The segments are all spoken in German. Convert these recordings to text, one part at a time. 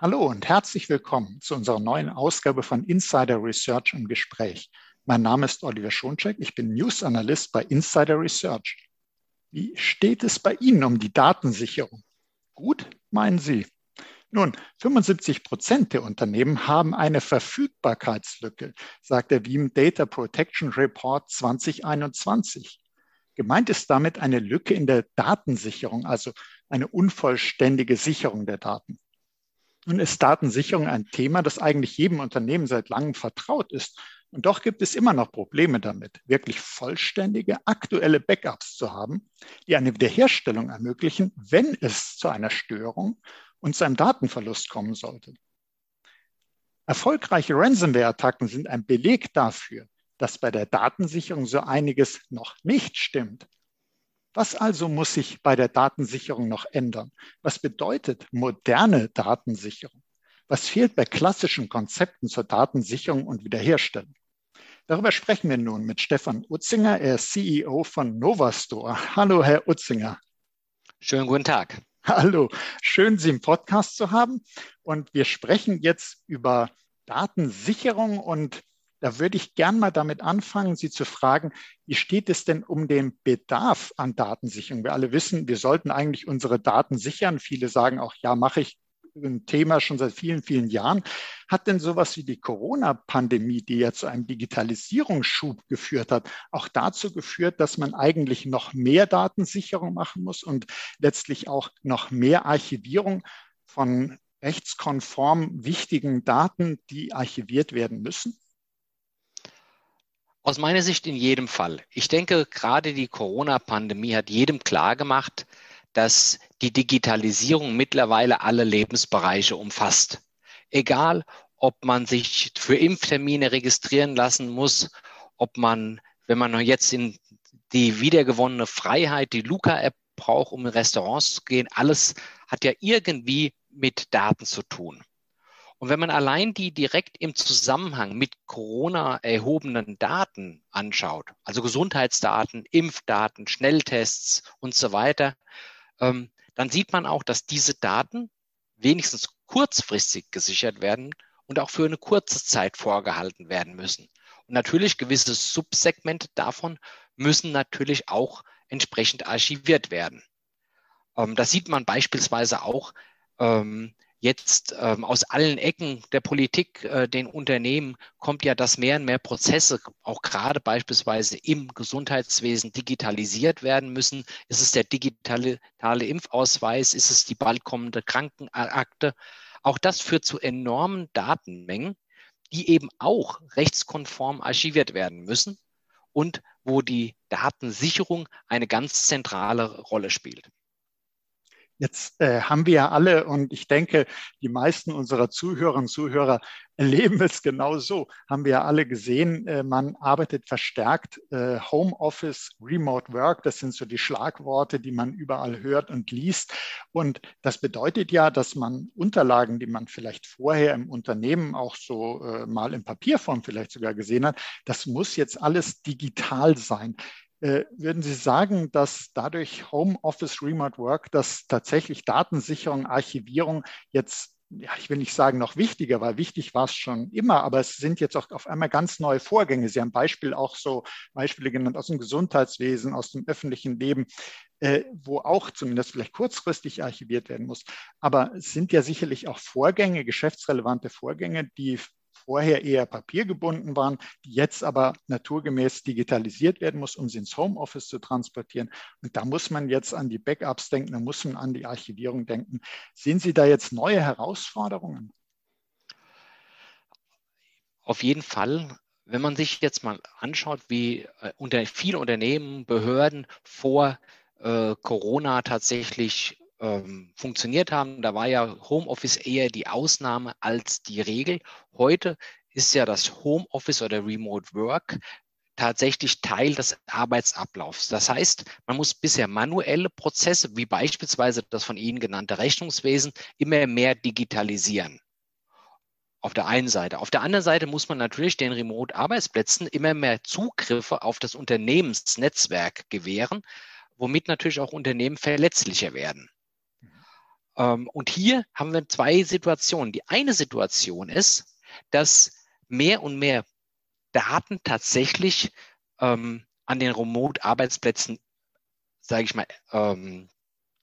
Hallo und herzlich willkommen zu unserer neuen Ausgabe von Insider Research im Gespräch. Mein Name ist Oliver Schoncheck, ich bin News Analyst bei Insider Research. Wie steht es bei Ihnen um die Datensicherung? Gut, meinen Sie? Nun, 75 Prozent der Unternehmen haben eine Verfügbarkeitslücke, sagt der Veeam Data Protection Report 2021. Gemeint ist damit eine Lücke in der Datensicherung, also eine unvollständige Sicherung der Daten. Nun ist Datensicherung ein Thema, das eigentlich jedem Unternehmen seit langem vertraut ist. Und doch gibt es immer noch Probleme damit, wirklich vollständige, aktuelle Backups zu haben, die eine Wiederherstellung ermöglichen, wenn es zu einer Störung und zu einem Datenverlust kommen sollte. Erfolgreiche Ransomware-Attacken sind ein Beleg dafür, dass bei der Datensicherung so einiges noch nicht stimmt. Was also muss sich bei der Datensicherung noch ändern? Was bedeutet moderne Datensicherung? Was fehlt bei klassischen Konzepten zur Datensicherung und Wiederherstellung? Darüber sprechen wir nun mit Stefan Utzinger, er ist CEO von Novastore. Hallo, Herr Utzinger. Schönen guten Tag. Hallo, schön, Sie im Podcast zu haben. Und wir sprechen jetzt über Datensicherung und da würde ich gern mal damit anfangen, Sie zu fragen, wie steht es denn um den Bedarf an Datensicherung? Wir alle wissen, wir sollten eigentlich unsere Daten sichern. Viele sagen auch, ja, mache ich ein Thema schon seit vielen, vielen Jahren. Hat denn sowas wie die Corona-Pandemie, die ja zu einem Digitalisierungsschub geführt hat, auch dazu geführt, dass man eigentlich noch mehr Datensicherung machen muss und letztlich auch noch mehr Archivierung von rechtskonform wichtigen Daten, die archiviert werden müssen? Aus meiner Sicht in jedem Fall. Ich denke, gerade die Corona-Pandemie hat jedem klargemacht, dass die Digitalisierung mittlerweile alle Lebensbereiche umfasst. Egal, ob man sich für Impftermine registrieren lassen muss, ob man, wenn man jetzt in die wiedergewonnene Freiheit, die Luca-App braucht, um in Restaurants zu gehen, alles hat ja irgendwie mit Daten zu tun. Und wenn man allein die direkt im Zusammenhang mit Corona erhobenen Daten anschaut, also Gesundheitsdaten, Impfdaten, Schnelltests und so weiter, ähm, dann sieht man auch, dass diese Daten wenigstens kurzfristig gesichert werden und auch für eine kurze Zeit vorgehalten werden müssen. Und natürlich gewisse Subsegmente davon müssen natürlich auch entsprechend archiviert werden. Ähm, das sieht man beispielsweise auch ähm, jetzt ähm, aus allen Ecken der Politik, äh, den Unternehmen kommt ja, dass mehr und mehr Prozesse, auch gerade beispielsweise im Gesundheitswesen, digitalisiert werden müssen. Ist es der digitale, digitale Impfausweis? Ist es die bald kommende Krankenakte? Auch das führt zu enormen Datenmengen, die eben auch rechtskonform archiviert werden müssen und wo die Datensicherung eine ganz zentrale Rolle spielt. Jetzt äh, haben wir ja alle, und ich denke, die meisten unserer Zuhörerinnen und Zuhörer erleben es genau so, haben wir ja alle gesehen, äh, man arbeitet verstärkt äh, Homeoffice, Remote Work, das sind so die Schlagworte, die man überall hört und liest. Und das bedeutet ja, dass man Unterlagen, die man vielleicht vorher im Unternehmen auch so äh, mal in Papierform vielleicht sogar gesehen hat, das muss jetzt alles digital sein. Äh, würden Sie sagen, dass dadurch Homeoffice, Remote Work, dass tatsächlich Datensicherung, Archivierung jetzt, ja, ich will nicht sagen noch wichtiger, weil wichtig war es schon immer, aber es sind jetzt auch auf einmal ganz neue Vorgänge. Sie haben Beispiel auch so Beispiele genannt aus dem Gesundheitswesen, aus dem öffentlichen Leben, äh, wo auch zumindest vielleicht kurzfristig archiviert werden muss. Aber es sind ja sicherlich auch Vorgänge, geschäftsrelevante Vorgänge, die vorher eher papiergebunden waren, die jetzt aber naturgemäß digitalisiert werden muss, um sie ins Homeoffice zu transportieren. Und da muss man jetzt an die Backups denken, da muss man an die Archivierung denken. Sehen Sie da jetzt neue Herausforderungen? Auf jeden Fall. Wenn man sich jetzt mal anschaut, wie äh, unter viele Unternehmen, Behörden vor äh, Corona tatsächlich ähm, funktioniert haben. Da war ja Homeoffice eher die Ausnahme als die Regel. Heute ist ja das Homeoffice oder Remote Work tatsächlich Teil des Arbeitsablaufs. Das heißt, man muss bisher manuelle Prozesse, wie beispielsweise das von Ihnen genannte Rechnungswesen, immer mehr digitalisieren. Auf der einen Seite. Auf der anderen Seite muss man natürlich den Remote-Arbeitsplätzen immer mehr Zugriffe auf das Unternehmensnetzwerk gewähren, womit natürlich auch Unternehmen verletzlicher werden. Ähm, und hier haben wir zwei Situationen. Die eine Situation ist, dass mehr und mehr Daten tatsächlich ähm, an den Remote-Arbeitsplätzen, sage ich mal, ähm,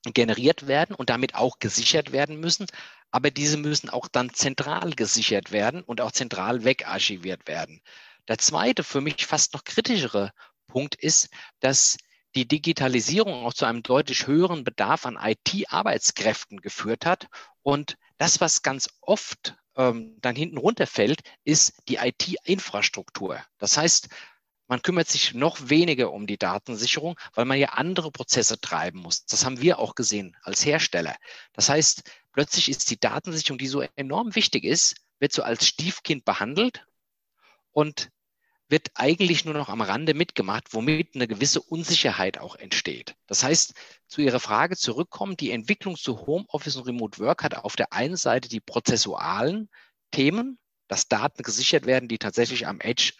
generiert werden und damit auch gesichert werden müssen. Aber diese müssen auch dann zentral gesichert werden und auch zentral wegarchiviert werden. Der zweite, für mich fast noch kritischere Punkt ist, dass die Digitalisierung auch zu einem deutlich höheren Bedarf an IT-Arbeitskräften geführt hat. Und das, was ganz oft ähm, dann hinten runterfällt, ist die IT-Infrastruktur. Das heißt, man kümmert sich noch weniger um die Datensicherung, weil man ja andere Prozesse treiben muss. Das haben wir auch gesehen als Hersteller. Das heißt, plötzlich ist die Datensicherung, die so enorm wichtig ist, wird so als Stiefkind behandelt und wird eigentlich nur noch am Rande mitgemacht, womit eine gewisse Unsicherheit auch entsteht. Das heißt, zu Ihrer Frage zurückkommen, die Entwicklung zu Homeoffice und Remote Work hat auf der einen Seite die prozessualen Themen, dass Daten gesichert werden, die tatsächlich am Edge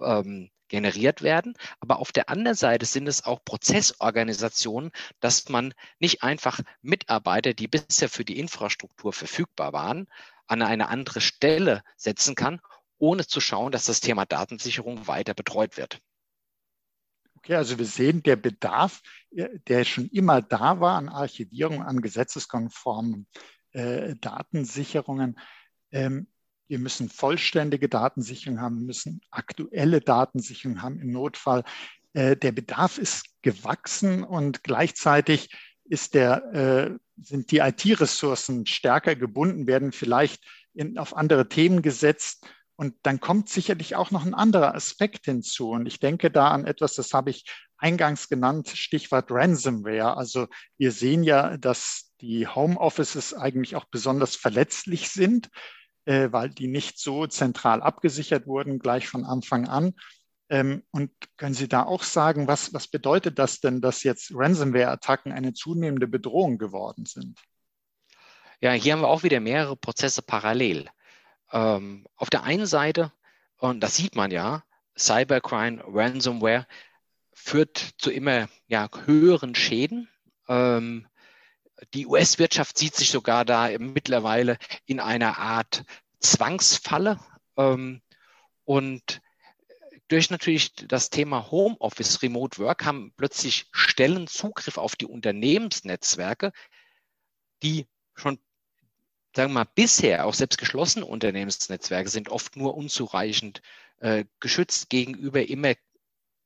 ähm, generiert werden. Aber auf der anderen Seite sind es auch Prozessorganisationen, dass man nicht einfach Mitarbeiter, die bisher für die Infrastruktur verfügbar waren, an eine andere Stelle setzen kann ohne zu schauen, dass das Thema Datensicherung weiter betreut wird. Okay, also wir sehen, der Bedarf, äh, der schon immer da war an Archivierung, an gesetzeskonformen äh, Datensicherungen. Ähm, wir müssen vollständige Datensicherung haben, müssen aktuelle Datensicherung haben im Notfall. Äh, der Bedarf ist gewachsen und gleichzeitig ist der, äh, sind die IT-Ressourcen stärker gebunden, werden vielleicht in, auf andere Themen gesetzt und dann kommt sicherlich auch noch ein anderer Aspekt hinzu. Und ich denke da an etwas, das habe ich eingangs genannt, Stichwort Ransomware. Also wir sehen ja, dass die Homeoffices eigentlich auch besonders verletzlich sind, äh, weil die nicht so zentral abgesichert wurden, gleich von Anfang an. Ähm, und können Sie da auch sagen, was, was bedeutet das denn, dass jetzt Ransomware-Attacken eine zunehmende Bedrohung geworden sind? Ja, hier haben wir auch wieder mehrere Prozesse parallel ähm, auf der einen Seite, und das sieht man ja, Cybercrime, Ransomware führt zu immer ja, höheren Schäden. Ähm, die US-Wirtschaft sieht sich sogar da mittlerweile in einer Art Zwangsfalle. Ähm, und durch natürlich das Thema Homeoffice, Remote Work haben plötzlich Stellen Zugriff auf die Unternehmensnetzwerke, die schon sagen wir mal, bisher auch selbst geschlossene Unternehmensnetzwerke sind oft nur unzureichend äh, geschützt gegenüber immer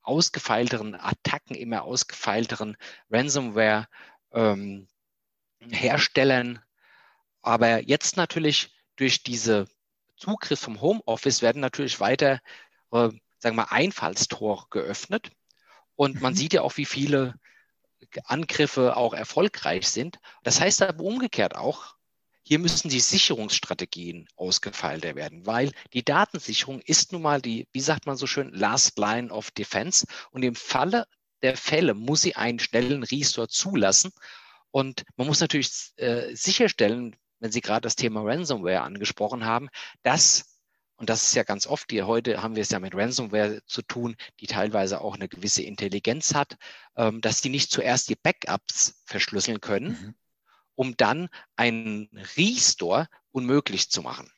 ausgefeilteren Attacken, immer ausgefeilteren Ransomware-Herstellern. Ähm, Aber jetzt natürlich durch diese Zugriff vom Homeoffice werden natürlich weiter, äh, sagen wir mal, Einfallstore geöffnet. Und man mhm. sieht ja auch, wie viele Angriffe auch erfolgreich sind. Das heißt aber umgekehrt auch, hier müssen die Sicherungsstrategien ausgefeilter werden, weil die Datensicherung ist nun mal die, wie sagt man so schön, Last Line of Defense. Und im Falle der Fälle muss sie einen schnellen Restore zulassen. Und man muss natürlich äh, sicherstellen, wenn Sie gerade das Thema Ransomware angesprochen haben, dass und das ist ja ganz oft, die, heute haben wir es ja mit Ransomware zu tun, die teilweise auch eine gewisse Intelligenz hat, ähm, dass die nicht zuerst die Backups verschlüsseln können, mhm um dann einen Restore unmöglich zu machen.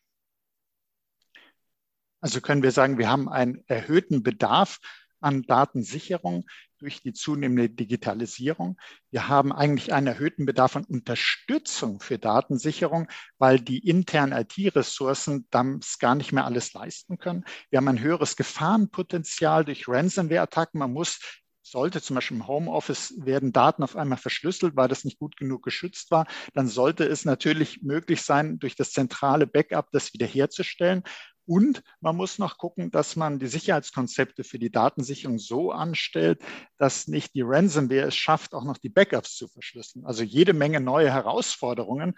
Also können wir sagen, wir haben einen erhöhten Bedarf an Datensicherung durch die zunehmende Digitalisierung. Wir haben eigentlich einen erhöhten Bedarf an Unterstützung für Datensicherung, weil die internen IT-Ressourcen das gar nicht mehr alles leisten können. Wir haben ein höheres Gefahrenpotenzial durch Ransomware-Attacken. Man muss sollte zum Beispiel im Homeoffice werden Daten auf einmal verschlüsselt, weil das nicht gut genug geschützt war, dann sollte es natürlich möglich sein, durch das zentrale Backup das wiederherzustellen. Und man muss noch gucken, dass man die Sicherheitskonzepte für die Datensicherung so anstellt, dass nicht die Ransomware es schafft, auch noch die Backups zu verschlüsseln. Also jede Menge neue Herausforderungen.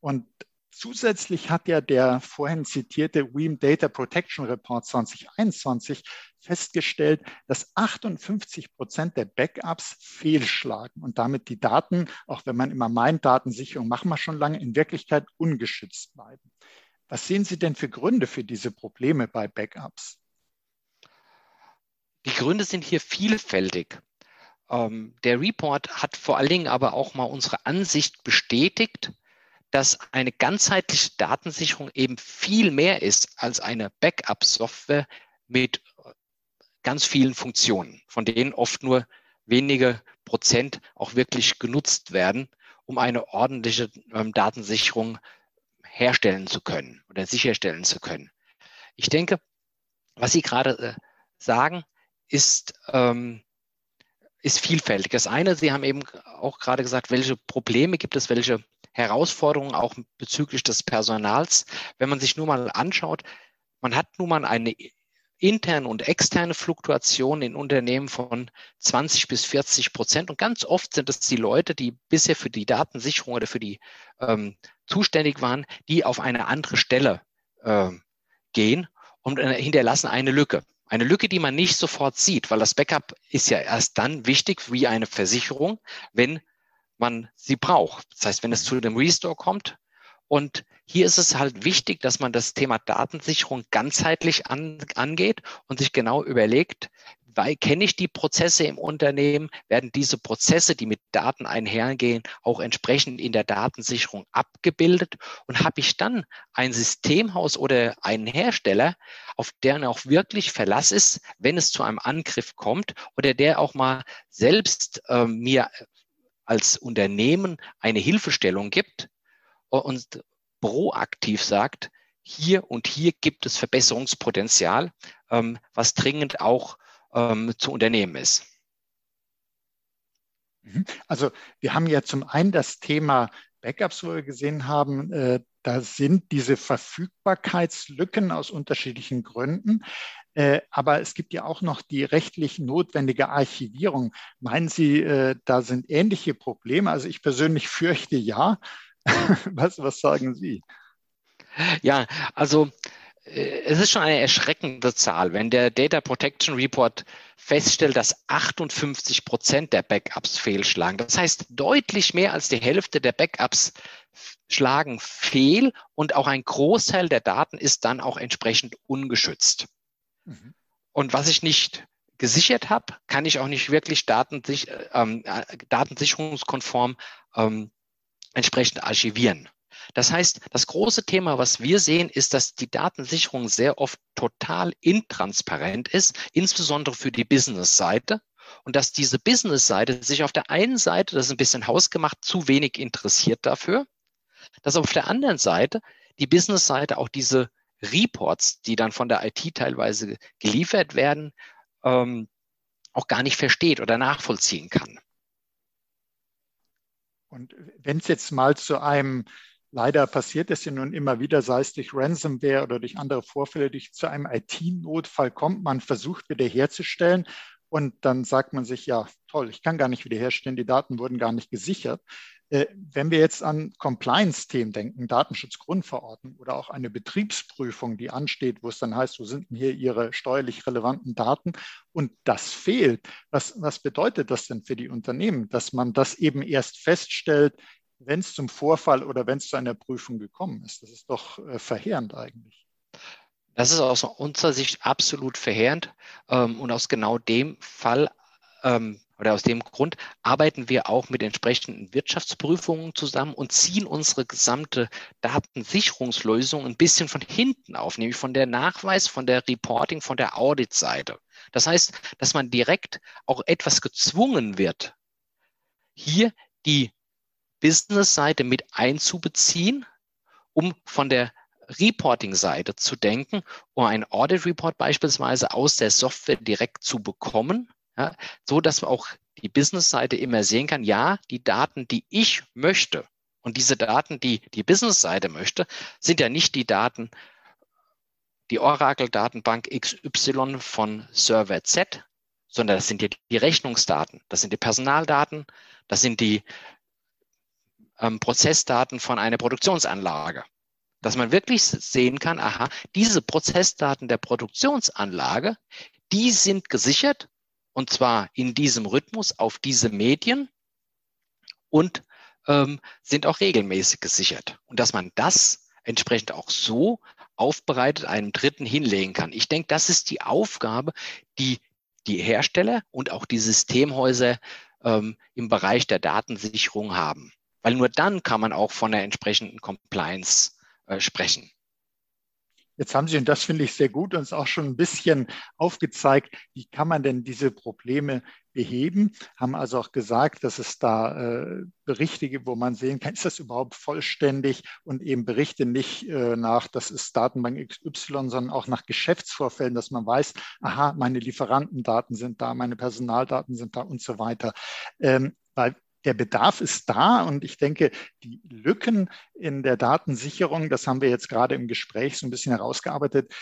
Und Zusätzlich hat ja der vorhin zitierte WEAM Data Protection Report 2021 festgestellt, dass 58 Prozent der Backups fehlschlagen und damit die Daten, auch wenn man immer meint, Datensicherung machen wir schon lange, in Wirklichkeit ungeschützt bleiben. Was sehen Sie denn für Gründe für diese Probleme bei Backups? Die Gründe sind hier vielfältig. Ähm, der Report hat vor allen Dingen aber auch mal unsere Ansicht bestätigt, dass eine ganzheitliche Datensicherung eben viel mehr ist als eine Backup-Software mit ganz vielen Funktionen, von denen oft nur wenige Prozent auch wirklich genutzt werden, um eine ordentliche ähm, Datensicherung herstellen zu können oder sicherstellen zu können. Ich denke, was Sie gerade äh, sagen, ist, ähm, ist vielfältig. Das eine, Sie haben eben auch gerade gesagt, welche Probleme gibt es, welche Herausforderungen auch bezüglich des Personals. Wenn man sich nur mal anschaut, man hat nun mal eine interne und externe Fluktuation in Unternehmen von 20 bis 40 Prozent. Und ganz oft sind es die Leute, die bisher für die Datensicherung oder für die ähm, zuständig waren, die auf eine andere Stelle äh, gehen und äh, hinterlassen eine Lücke. Eine Lücke, die man nicht sofort sieht, weil das Backup ist ja erst dann wichtig wie eine Versicherung, wenn man sie braucht. Das heißt, wenn es zu dem Restore kommt. Und hier ist es halt wichtig, dass man das Thema Datensicherung ganzheitlich an, angeht und sich genau überlegt, weil kenne ich die Prozesse im Unternehmen, werden diese Prozesse, die mit Daten einhergehen, auch entsprechend in der Datensicherung abgebildet und habe ich dann ein Systemhaus oder einen Hersteller, auf deren auch wirklich Verlass ist, wenn es zu einem Angriff kommt oder der auch mal selbst äh, mir als Unternehmen eine Hilfestellung gibt und proaktiv sagt, hier und hier gibt es Verbesserungspotenzial, ähm, was dringend auch ähm, zu unternehmen ist. Mhm. Also wir haben ja zum einen das Thema Backups, wo wir gesehen haben, äh, da sind diese Verfügbarkeitslücken aus unterschiedlichen Gründen. Äh, aber es gibt ja auch noch die rechtlich notwendige Archivierung. Meinen Sie, äh, da sind ähnliche Probleme? Also ich persönlich fürchte ja. was, was sagen Sie? Ja, also äh, es ist schon eine erschreckende Zahl, wenn der Data Protection Report feststellt, dass 58 Prozent der Backups fehlschlagen. Das heißt, deutlich mehr als die Hälfte der Backups schlagen fehl und auch ein Großteil der Daten ist dann auch entsprechend ungeschützt. Mhm. Und was ich nicht gesichert habe, kann ich auch nicht wirklich datensich ähm, äh, datensicherungskonform ähm, entsprechend archivieren. Das heißt, das große Thema, was wir sehen, ist, dass die Datensicherung sehr oft total intransparent ist, insbesondere für die Business-Seite. Und dass diese Business-Seite sich auf der einen Seite, das ist ein bisschen hausgemacht, zu wenig interessiert dafür, dass auf der anderen Seite die Business-Seite auch diese Reports, die dann von der IT teilweise geliefert werden, ähm, auch gar nicht versteht oder nachvollziehen kann. Und wenn es jetzt mal zu einem, leider passiert es ja nun immer wieder, sei es durch Ransomware oder durch andere Vorfälle, durch zu einem IT-Notfall kommt, man versucht wiederherzustellen und dann sagt man sich, ja, toll, ich kann gar nicht wiederherstellen, die Daten wurden gar nicht gesichert. Äh, wenn wir jetzt an Compliance-Themen denken, Datenschutzgrundverordnung oder auch eine Betriebsprüfung, die ansteht, wo es dann heißt, wo sind denn hier Ihre steuerlich relevanten Daten und das fehlt, was, was bedeutet das denn für die Unternehmen, dass man das eben erst feststellt, wenn es zum Vorfall oder wenn es zu einer Prüfung gekommen ist? Das ist doch äh, verheerend eigentlich. Das ist aus unserer Sicht absolut verheerend ähm, und aus genau dem Fall ähm, oder aus dem Grund arbeiten wir auch mit entsprechenden Wirtschaftsprüfungen zusammen und ziehen unsere gesamte Datensicherungslösung ein bisschen von hinten auf, nämlich von der Nachweis, von der Reporting, von der Audit-Seite. Das heißt, dass man direkt auch etwas gezwungen wird, hier die Business-Seite mit einzubeziehen, um von der Reporting-Seite zu denken, um einen Audit-Report beispielsweise aus der Software direkt zu bekommen ja, so dass auch die Business-Seite immer sehen kann, ja, die Daten, die ich möchte und diese Daten, die die Business-Seite möchte, sind ja nicht die Daten, die Oracle-Datenbank XY von Server Z, sondern das sind ja die Rechnungsdaten, das sind die Personaldaten, das sind die ähm, Prozessdaten von einer Produktionsanlage. Dass man wirklich sehen kann, aha, diese Prozessdaten der Produktionsanlage, die sind gesichert und zwar in diesem Rhythmus auf diese Medien und ähm, sind auch regelmäßig gesichert. Und dass man das entsprechend auch so aufbereitet einem Dritten hinlegen kann. Ich denke, das ist die Aufgabe, die die Hersteller und auch die Systemhäuser ähm, im Bereich der Datensicherung haben. Weil nur dann kann man auch von der entsprechenden Compliance äh, sprechen. Jetzt haben Sie, und das finde ich sehr gut, uns auch schon ein bisschen aufgezeigt, wie kann man denn diese Probleme beheben, haben also auch gesagt, dass es da äh, Berichte gibt, wo man sehen kann, ist das überhaupt vollständig und eben Berichte nicht äh, nach, das ist Datenbank XY, sondern auch nach Geschäftsvorfällen, dass man weiß, aha, meine Lieferantendaten sind da, meine Personaldaten sind da und so weiter. Ähm, weil der Bedarf ist da und ich denke, die Lücken in der Datensicherung, das haben wir jetzt gerade im Gespräch so ein bisschen herausgearbeitet,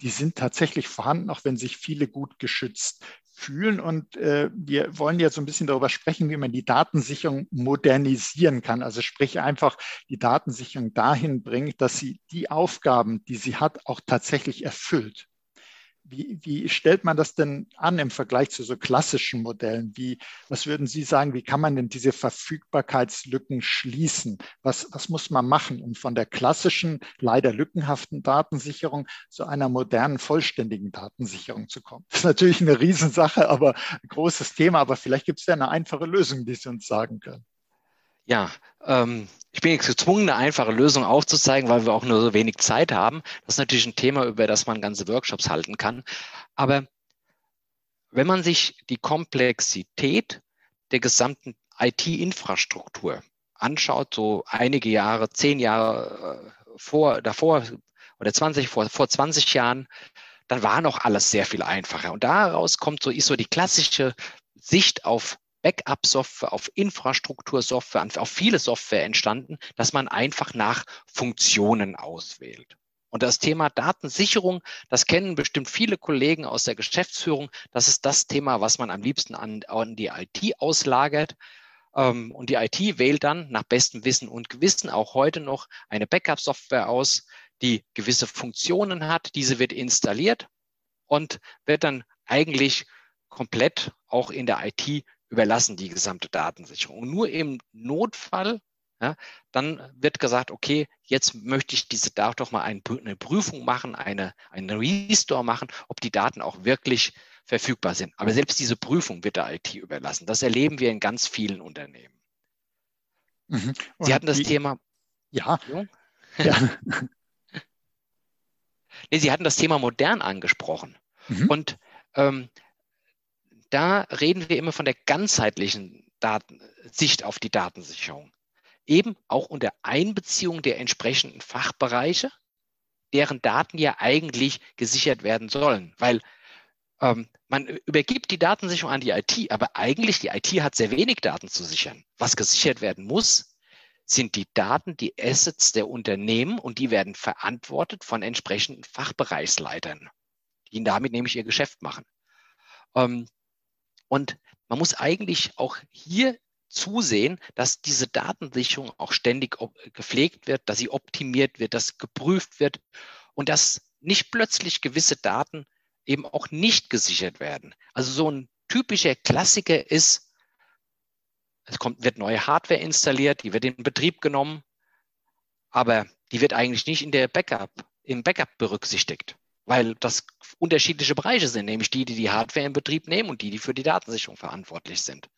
die sind tatsächlich vorhanden, auch wenn sich viele gut geschützt fühlen. Und äh, wir wollen jetzt so ein bisschen darüber sprechen, wie man die Datensicherung modernisieren kann. Also sprich einfach die Datensicherung dahin bringt, dass sie die Aufgaben, die sie hat, auch tatsächlich erfüllt. Wie, wie stellt man das denn an im Vergleich zu so klassischen Modellen? Wie, was würden Sie sagen, wie kann man denn diese Verfügbarkeitslücken schließen? Was, was muss man machen, um von der klassischen, leider lückenhaften Datensicherung zu einer modernen, vollständigen Datensicherung zu kommen? Das ist natürlich eine Riesensache, aber ein großes Thema. Aber vielleicht gibt es ja eine einfache Lösung, die Sie uns sagen können. Ja, ähm, ich bin jetzt gezwungen, eine einfache Lösung aufzuzeigen, weil wir auch nur so wenig Zeit haben. Das ist natürlich ein Thema, über das man ganze Workshops halten kann. Aber wenn man sich die Komplexität der gesamten IT-Infrastruktur anschaut, so einige Jahre, zehn Jahre äh, vor, davor oder 20, vor, vor 20 Jahren, dann war noch alles sehr viel einfacher. Und daraus kommt so, ist so die klassische Sicht auf Backup-Software, auf Infrastruktursoftware, auf viele Software entstanden, dass man einfach nach Funktionen auswählt. Und das Thema Datensicherung, das kennen bestimmt viele Kollegen aus der Geschäftsführung. Das ist das Thema, was man am liebsten an, an die IT auslagert. Ähm, und die IT wählt dann nach bestem Wissen und Gewissen auch heute noch eine Backup-Software aus, die gewisse Funktionen hat. Diese wird installiert und wird dann eigentlich komplett auch in der IT überlassen, die gesamte Datensicherung. Und nur im Notfall, ja, dann wird gesagt, okay, jetzt möchte ich diese Daten doch mal eine Prüfung machen, eine, eine Restore machen, ob die Daten auch wirklich verfügbar sind. Aber selbst diese Prüfung wird der IT überlassen. Das erleben wir in ganz vielen Unternehmen. Mhm. Sie hatten das die, Thema. Ja. ja. nee, Sie hatten das Thema modern angesprochen. Mhm. Und ähm, da reden wir immer von der ganzheitlichen Daten, Sicht auf die Datensicherung. Eben auch unter Einbeziehung der entsprechenden Fachbereiche, deren Daten ja eigentlich gesichert werden sollen. Weil ähm, man übergibt die Datensicherung an die IT, aber eigentlich die IT hat sehr wenig Daten zu sichern. Was gesichert werden muss, sind die Daten, die Assets der Unternehmen und die werden verantwortet von entsprechenden Fachbereichsleitern, die damit nämlich ihr Geschäft machen. Ähm, und man muss eigentlich auch hier zusehen, dass diese Datensicherung auch ständig gepflegt wird, dass sie optimiert wird, dass geprüft wird und dass nicht plötzlich gewisse Daten eben auch nicht gesichert werden. Also so ein typischer Klassiker ist, es kommt, wird neue Hardware installiert, die wird in Betrieb genommen, aber die wird eigentlich nicht in der Backup, im Backup berücksichtigt weil das unterschiedliche Bereiche sind, nämlich die, die die Hardware in Betrieb nehmen und die, die für die Datensicherung verantwortlich sind.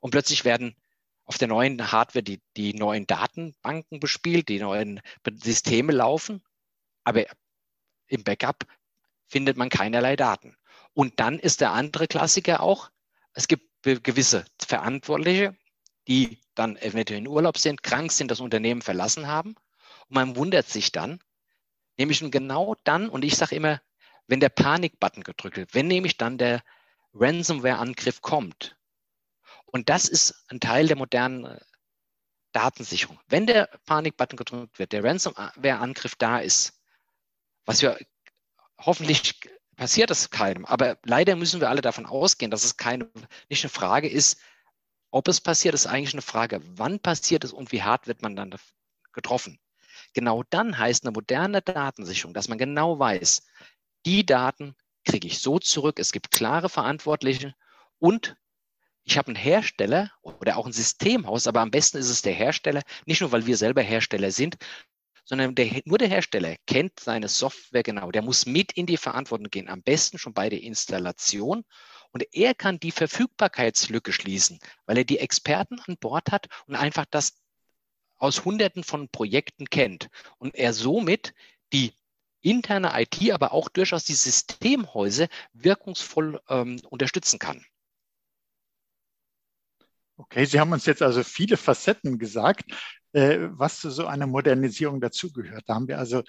Und plötzlich werden auf der neuen Hardware die, die neuen Datenbanken bespielt, die neuen Systeme laufen, aber im Backup findet man keinerlei Daten. Und dann ist der andere Klassiker auch, es gibt gewisse Verantwortliche, die dann eventuell in Urlaub sind, krank sind, das Unternehmen verlassen haben. Und man wundert sich dann, Nämlich genau dann, und ich sage immer, wenn der Panikbutton gedrückt wird, wenn nämlich dann der Ransomware-Angriff kommt. Und das ist ein Teil der modernen äh, Datensicherung. Wenn der Panikbutton gedrückt wird, der Ransomware-Angriff da ist, was wir hoffentlich passiert es keinem, aber leider müssen wir alle davon ausgehen, dass es keine, nicht eine Frage ist, ob es passiert, ist eigentlich eine Frage, wann passiert es und wie hart wird man dann getroffen. Genau dann heißt eine moderne Datensicherung, dass man genau weiß, die Daten kriege ich so zurück, es gibt klare Verantwortliche und ich habe einen Hersteller oder auch ein Systemhaus, aber am besten ist es der Hersteller, nicht nur weil wir selber Hersteller sind, sondern der, nur der Hersteller kennt seine Software genau. Der muss mit in die Verantwortung gehen, am besten schon bei der Installation Und er kann die Verfügbarkeitslücke schließen, weil er die Experten an Bord hat und einfach das aus Hunderten von Projekten kennt. Und er somit die interne IT, aber auch durchaus die Systemhäuser wirkungsvoll ähm, unterstützen kann. Okay, Sie haben uns jetzt also viele Facetten gesagt, äh, was zu so einer Modernisierung dazugehört. Da haben wir also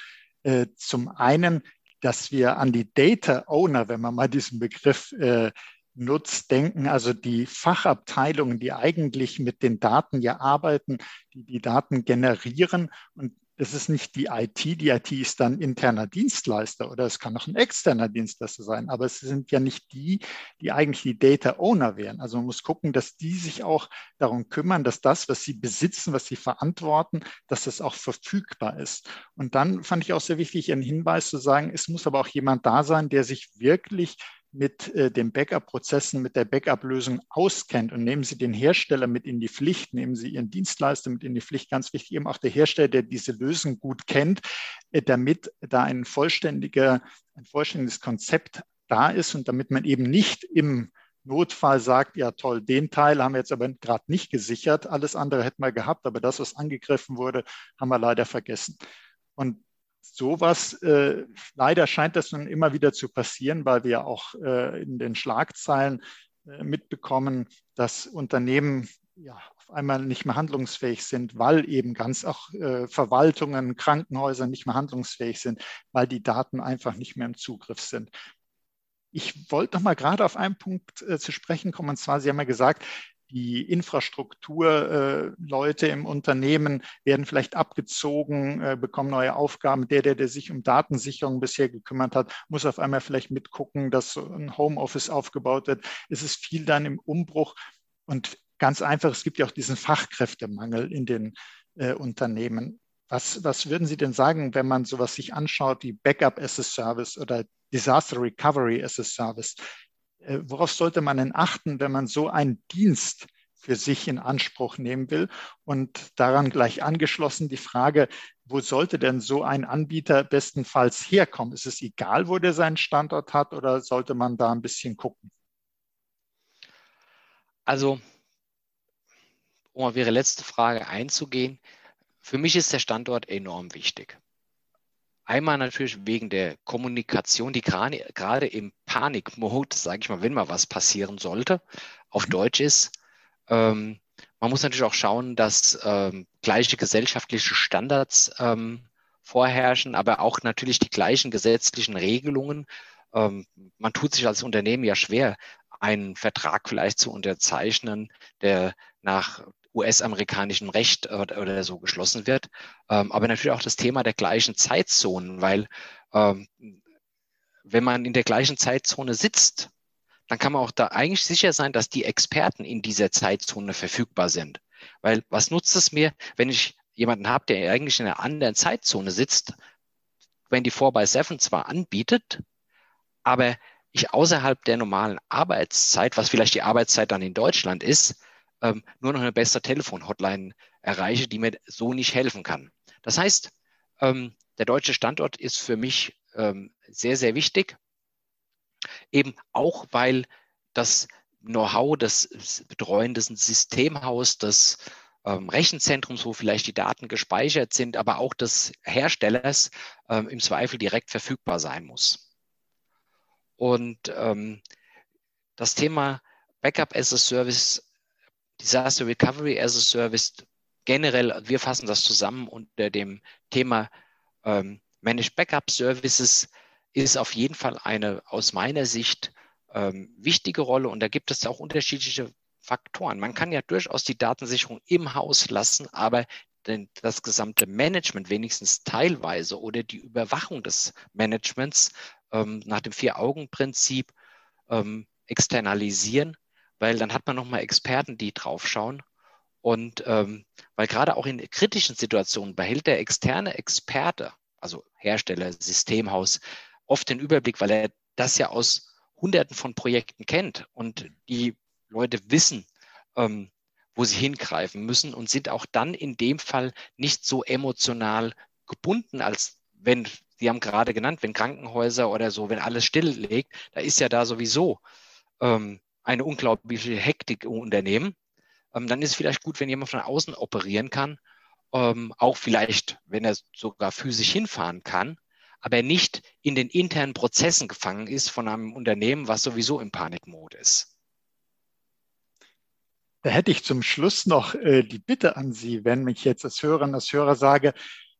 äh, zum einen, dass wir an die Data Owner, wenn man mal diesen Begriff äh, nutzt, denken, also die Fachabteilungen, die eigentlich mit den Daten ja arbeiten, die die Daten generieren und das ist nicht die IT, die IT ist dann interner Dienstleister oder es kann auch ein externer Dienstleister sein, aber es sind ja nicht die, die eigentlich die Data Owner wären. Also man muss gucken, dass die sich auch darum kümmern, dass das, was sie besitzen, was sie verantworten, dass das auch verfügbar ist. Und dann fand ich auch sehr wichtig, einen Hinweis zu sagen, es muss aber auch jemand da sein, der sich wirklich mit äh, den Backup-Prozessen, mit der Backup-Lösung auskennt und nehmen Sie den Hersteller mit in die Pflicht, nehmen Sie Ihren Dienstleister mit in die Pflicht, ganz wichtig, eben auch der Hersteller, der diese Lösung gut kennt, äh, damit da ein vollständiger, ein vollständiges Konzept da ist und damit man eben nicht im Notfall sagt, ja toll, den Teil haben wir jetzt aber gerade nicht gesichert, alles andere hätten wir gehabt, aber das, was angegriffen wurde, haben wir leider vergessen. Und sowas, äh, leider scheint das nun immer wieder zu passieren, weil wir auch äh, in den Schlagzeilen äh, mitbekommen, dass Unternehmen ja, auf einmal nicht mehr handlungsfähig sind, weil eben ganz auch äh, Verwaltungen, Krankenhäuser nicht mehr handlungsfähig sind, weil die Daten einfach nicht mehr im Zugriff sind. Ich wollte noch mal gerade auf einen Punkt äh, zu sprechen kommen. Und zwar, Sie haben ja gesagt, die Infrastrukturleute äh, im Unternehmen werden vielleicht abgezogen, äh, bekommen neue Aufgaben. Der, der, der sich um Datensicherung bisher gekümmert hat, muss auf einmal vielleicht mitgucken, dass so ein Homeoffice aufgebaut wird. Es ist viel dann im Umbruch und ganz einfach, es gibt ja auch diesen Fachkräftemangel in den äh, Unternehmen. Was, was würden Sie denn sagen, wenn man sowas sich anschaut wie Backup as a Service oder Disaster Recovery as a Service? Äh, worauf sollte man denn achten, wenn man so einen Dienst für sich in Anspruch nehmen will? Und daran gleich angeschlossen die Frage, wo sollte denn so ein Anbieter bestenfalls herkommen? Ist es egal, wo der seinen Standort hat oder sollte man da ein bisschen gucken? Also, um auf Ihre letzte Frage einzugehen, für mich ist der Standort enorm wichtig. Einmal natürlich wegen der Kommunikation, die gerade, im Panikmode, sage ich mal, wenn mal was passieren sollte, auf mhm. Deutsch ist. Ähm, man muss natürlich auch schauen, dass ähm, gleiche gesellschaftliche Standards ähm, vorherrschen, aber auch natürlich die gleichen gesetzlichen Regelungen. Ähm, man tut sich als Unternehmen ja schwer, einen Vertrag vielleicht zu unterzeichnen, der nach US-amerikanischem Recht oder, so geschlossen wird. Ähm, aber natürlich auch das Thema der gleichen Zeitzonen, weil ähm, wenn man in der gleichen Zeitzone sitzt, dann kann man auch da eigentlich sicher sein, dass die Experten in dieser Zeitzone verfügbar sind. Weil was nutzt es mir, wenn ich jemanden habe, der eigentlich in einer anderen Zeitzone sitzt, wenn die 4 by 7 zwar anbietet, aber ich außerhalb der normalen Arbeitszeit, was vielleicht die Arbeitszeit dann in Deutschland ist, ähm, nur noch eine bessere Telefon-Hotline erreiche, die mir so nicht helfen kann. Das heißt, ähm, der deutsche Standort ist für mich ähm, sehr, sehr wichtig. Eben auch, weil das Know-how des betreuenden Systemhaus, des ähm, Rechenzentrums, wo vielleicht die Daten gespeichert sind, aber auch des Herstellers ähm, im Zweifel direkt verfügbar sein muss. Und ähm, das Thema Backup as a Service Disaster Recovery as a Service generell, wir fassen das zusammen unter dem Thema ähm, Managed Backup Services, ist auf jeden Fall eine aus meiner Sicht ähm, wichtige Rolle und da gibt es auch unterschiedliche Faktoren. Man kann ja durchaus die Datensicherung im Haus lassen, aber denn das gesamte Management wenigstens teilweise oder die Überwachung des Managements ähm, nach dem Vier-Augen-Prinzip ähm, externalisieren weil dann hat man nochmal Experten, die draufschauen. Und ähm, weil gerade auch in kritischen Situationen behält der externe Experte, also Hersteller, Systemhaus, oft den Überblick, weil er das ja aus Hunderten von Projekten kennt und die Leute wissen, ähm, wo sie hingreifen müssen und sind auch dann in dem Fall nicht so emotional gebunden, als wenn, Sie haben gerade genannt, wenn Krankenhäuser oder so, wenn alles stilllegt, da ist ja da sowieso ähm, eine unglaubliche Hektik im Unternehmen, ähm, dann ist es vielleicht gut, wenn jemand von außen operieren kann, ähm, auch vielleicht, wenn er sogar physisch hinfahren kann, aber nicht in den internen Prozessen gefangen ist von einem Unternehmen, was sowieso im Panikmod ist. Da hätte ich zum Schluss noch äh, die Bitte an Sie, wenn ich jetzt als Hörerin, als Hörer sage,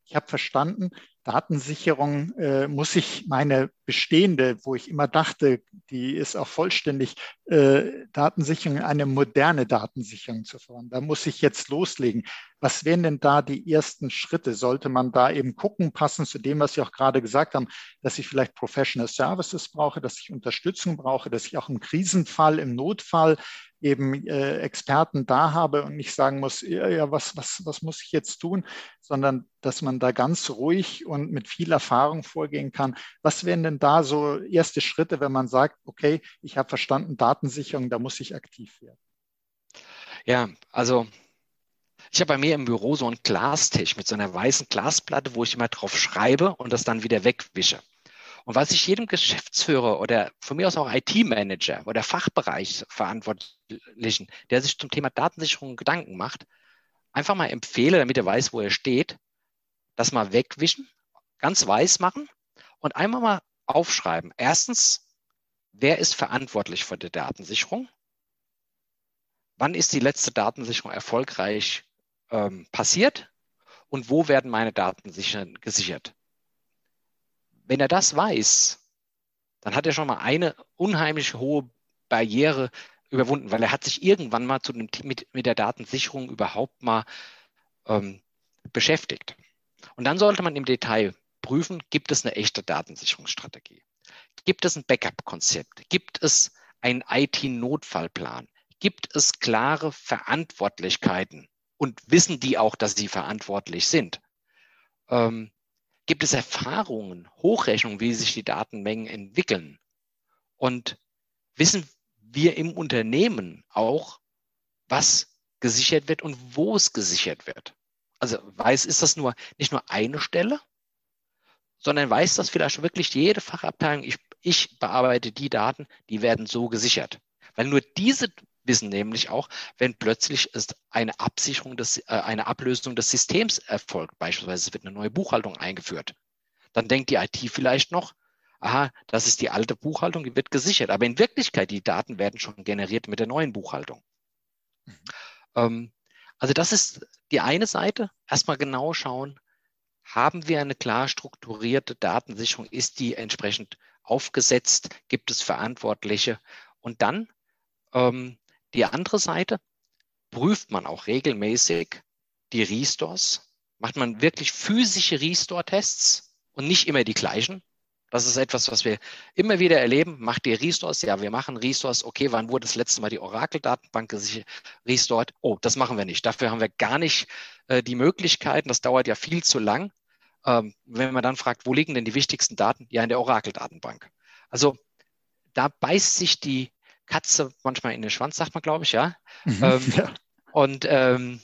ich habe verstanden, Datensicherung äh, muss ich meine bestehende, wo ich immer dachte, die ist auch vollständig, äh, Datensicherung, eine moderne Datensicherung zu fahren. Da muss ich jetzt loslegen. Was wären denn da die ersten Schritte? Sollte man da eben gucken, passend zu dem, was Sie auch gerade gesagt haben, dass ich vielleicht Professional Services brauche, dass ich Unterstützung brauche, dass ich auch im Krisenfall, im Notfall eben äh, Experten da habe und nicht sagen muss, ja, ja, was, was, was muss ich jetzt tun, sondern dass man da ganz ruhig und mit viel Erfahrung vorgehen kann. Was wären denn da so erste Schritte, wenn man sagt, okay, ich habe verstanden, Datensicherung, da muss ich aktiv werden? Ja, also ich habe bei mir im Büro so einen Glastisch mit so einer weißen Glasplatte, wo ich immer drauf schreibe und das dann wieder wegwische. Und was ich jedem Geschäftsführer oder von mir aus auch IT-Manager oder Fachbereichsverantwortlichen, der sich zum Thema Datensicherung Gedanken macht, einfach mal empfehle, damit er weiß, wo er steht, das mal wegwischen, ganz weiß machen und einmal mal aufschreiben. Erstens, wer ist verantwortlich für die Datensicherung? Wann ist die letzte Datensicherung erfolgreich ähm, passiert? Und wo werden meine Daten gesichert? Wenn er das weiß, dann hat er schon mal eine unheimlich hohe Barriere überwunden, weil er hat sich irgendwann mal zu dem, mit, mit der Datensicherung überhaupt mal ähm, beschäftigt. Und dann sollte man im Detail prüfen, gibt es eine echte Datensicherungsstrategie? Gibt es ein Backup-Konzept? Gibt es einen IT-Notfallplan? Gibt es klare Verantwortlichkeiten? Und wissen die auch, dass sie verantwortlich sind? Ähm, gibt es Erfahrungen, Hochrechnungen, wie sich die Datenmengen entwickeln? Und wissen wir im Unternehmen auch, was gesichert wird und wo es gesichert wird? Also weiß, ist das nur nicht nur eine Stelle, sondern weiß das vielleicht wirklich jede Fachabteilung, ich, ich bearbeite die Daten, die werden so gesichert. Weil nur diese wissen nämlich auch, wenn plötzlich ist eine Absicherung des, äh, eine Ablösung des Systems erfolgt, beispielsweise wird eine neue Buchhaltung eingeführt, dann denkt die IT vielleicht noch, aha, das ist die alte Buchhaltung, die wird gesichert. Aber in Wirklichkeit, die Daten werden schon generiert mit der neuen Buchhaltung. Mhm. Ähm, also das ist die eine Seite. Erstmal genau schauen, haben wir eine klar strukturierte Datensicherung? Ist die entsprechend aufgesetzt? Gibt es Verantwortliche? Und dann ähm, die andere Seite prüft man auch regelmäßig die Restores, macht man wirklich physische Restore-Tests und nicht immer die gleichen. Das ist etwas, was wir immer wieder erleben. Macht ihr Restores? Ja, wir machen Restores. Okay, wann wurde das letzte Mal die Oracle-Datenbank restored? Oh, das machen wir nicht. Dafür haben wir gar nicht äh, die Möglichkeiten. Das dauert ja viel zu lang. Ähm, wenn man dann fragt, wo liegen denn die wichtigsten Daten? Ja, in der Oracle-Datenbank. Also da beißt sich die Katze manchmal in den Schwanz, sagt man, glaube ich, ja. Mhm, ähm, ja. Und ähm,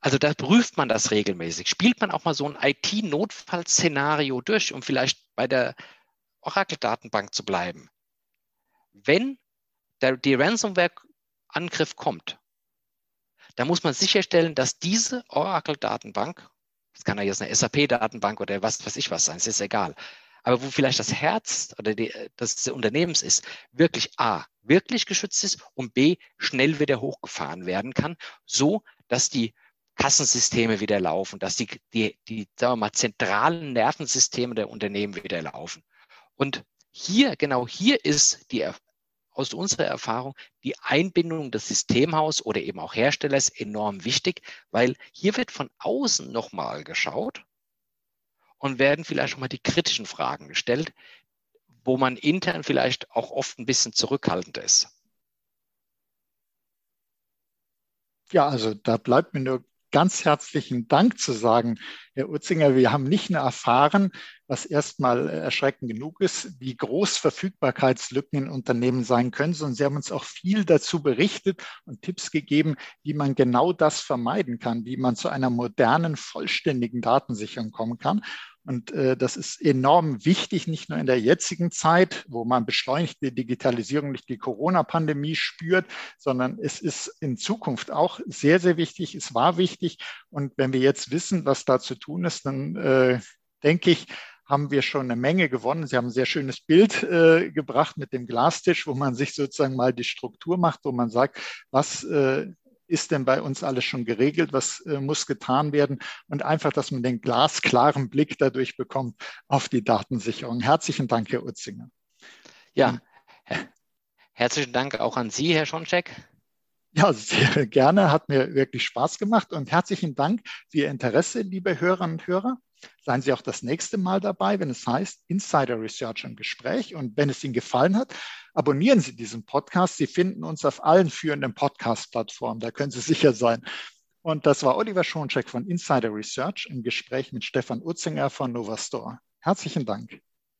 also da prüft man das regelmäßig. Spielt man auch mal so ein IT-Notfallszenario durch, um vielleicht bei der Oracle-Datenbank zu bleiben. Wenn der, die Ransomware-Angriff kommt, dann muss man sicherstellen, dass diese Oracle-Datenbank, das kann ja jetzt eine SAP-Datenbank oder was weiß ich was sein, es ist egal, aber wo vielleicht das Herz oder die, das Unternehmens ist, wirklich A, wirklich geschützt ist und B, schnell wieder hochgefahren werden kann, so dass die Kassensysteme wieder laufen, dass die, die, die sagen wir mal, zentralen Nervensysteme der Unternehmen wieder laufen. Und hier, genau hier ist die, aus unserer Erfahrung die Einbindung des Systemhaus oder eben auch Herstellers enorm wichtig, weil hier wird von außen nochmal geschaut und werden vielleicht schon mal die kritischen Fragen gestellt, wo man intern vielleicht auch oft ein bisschen zurückhaltend ist. Ja, also da bleibt mir nur ganz herzlichen Dank zu sagen, Herr Utzinger. Wir haben nicht nur erfahren, was erstmal erschreckend genug ist, wie groß Verfügbarkeitslücken in Unternehmen sein können, sondern Sie haben uns auch viel dazu berichtet und Tipps gegeben, wie man genau das vermeiden kann, wie man zu einer modernen, vollständigen Datensicherung kommen kann. Und äh, das ist enorm wichtig, nicht nur in der jetzigen Zeit, wo man beschleunigte Digitalisierung durch die Corona-Pandemie spürt, sondern es ist in Zukunft auch sehr, sehr wichtig. Es war wichtig. Und wenn wir jetzt wissen, was da zu tun ist, dann äh, denke ich, haben wir schon eine Menge gewonnen. Sie haben ein sehr schönes Bild äh, gebracht mit dem Glastisch, wo man sich sozusagen mal die Struktur macht, wo man sagt, was äh, ist denn bei uns alles schon geregelt, was äh, muss getan werden und einfach, dass man den glasklaren Blick dadurch bekommt auf die Datensicherung. Herzlichen Dank, Herr Utzinger. Ja, herzlichen Dank auch an Sie, Herr Schoncheck. Ja, sehr gerne, hat mir wirklich Spaß gemacht und herzlichen Dank für Ihr Interesse, liebe Hörerinnen und Hörer. Seien Sie auch das nächste Mal dabei, wenn es heißt Insider Research im Gespräch. Und wenn es Ihnen gefallen hat, abonnieren Sie diesen Podcast. Sie finden uns auf allen führenden Podcast-Plattformen. Da können Sie sicher sein. Und das war Oliver Schoncheck von Insider Research im Gespräch mit Stefan Utzinger von Novastore. Herzlichen Dank.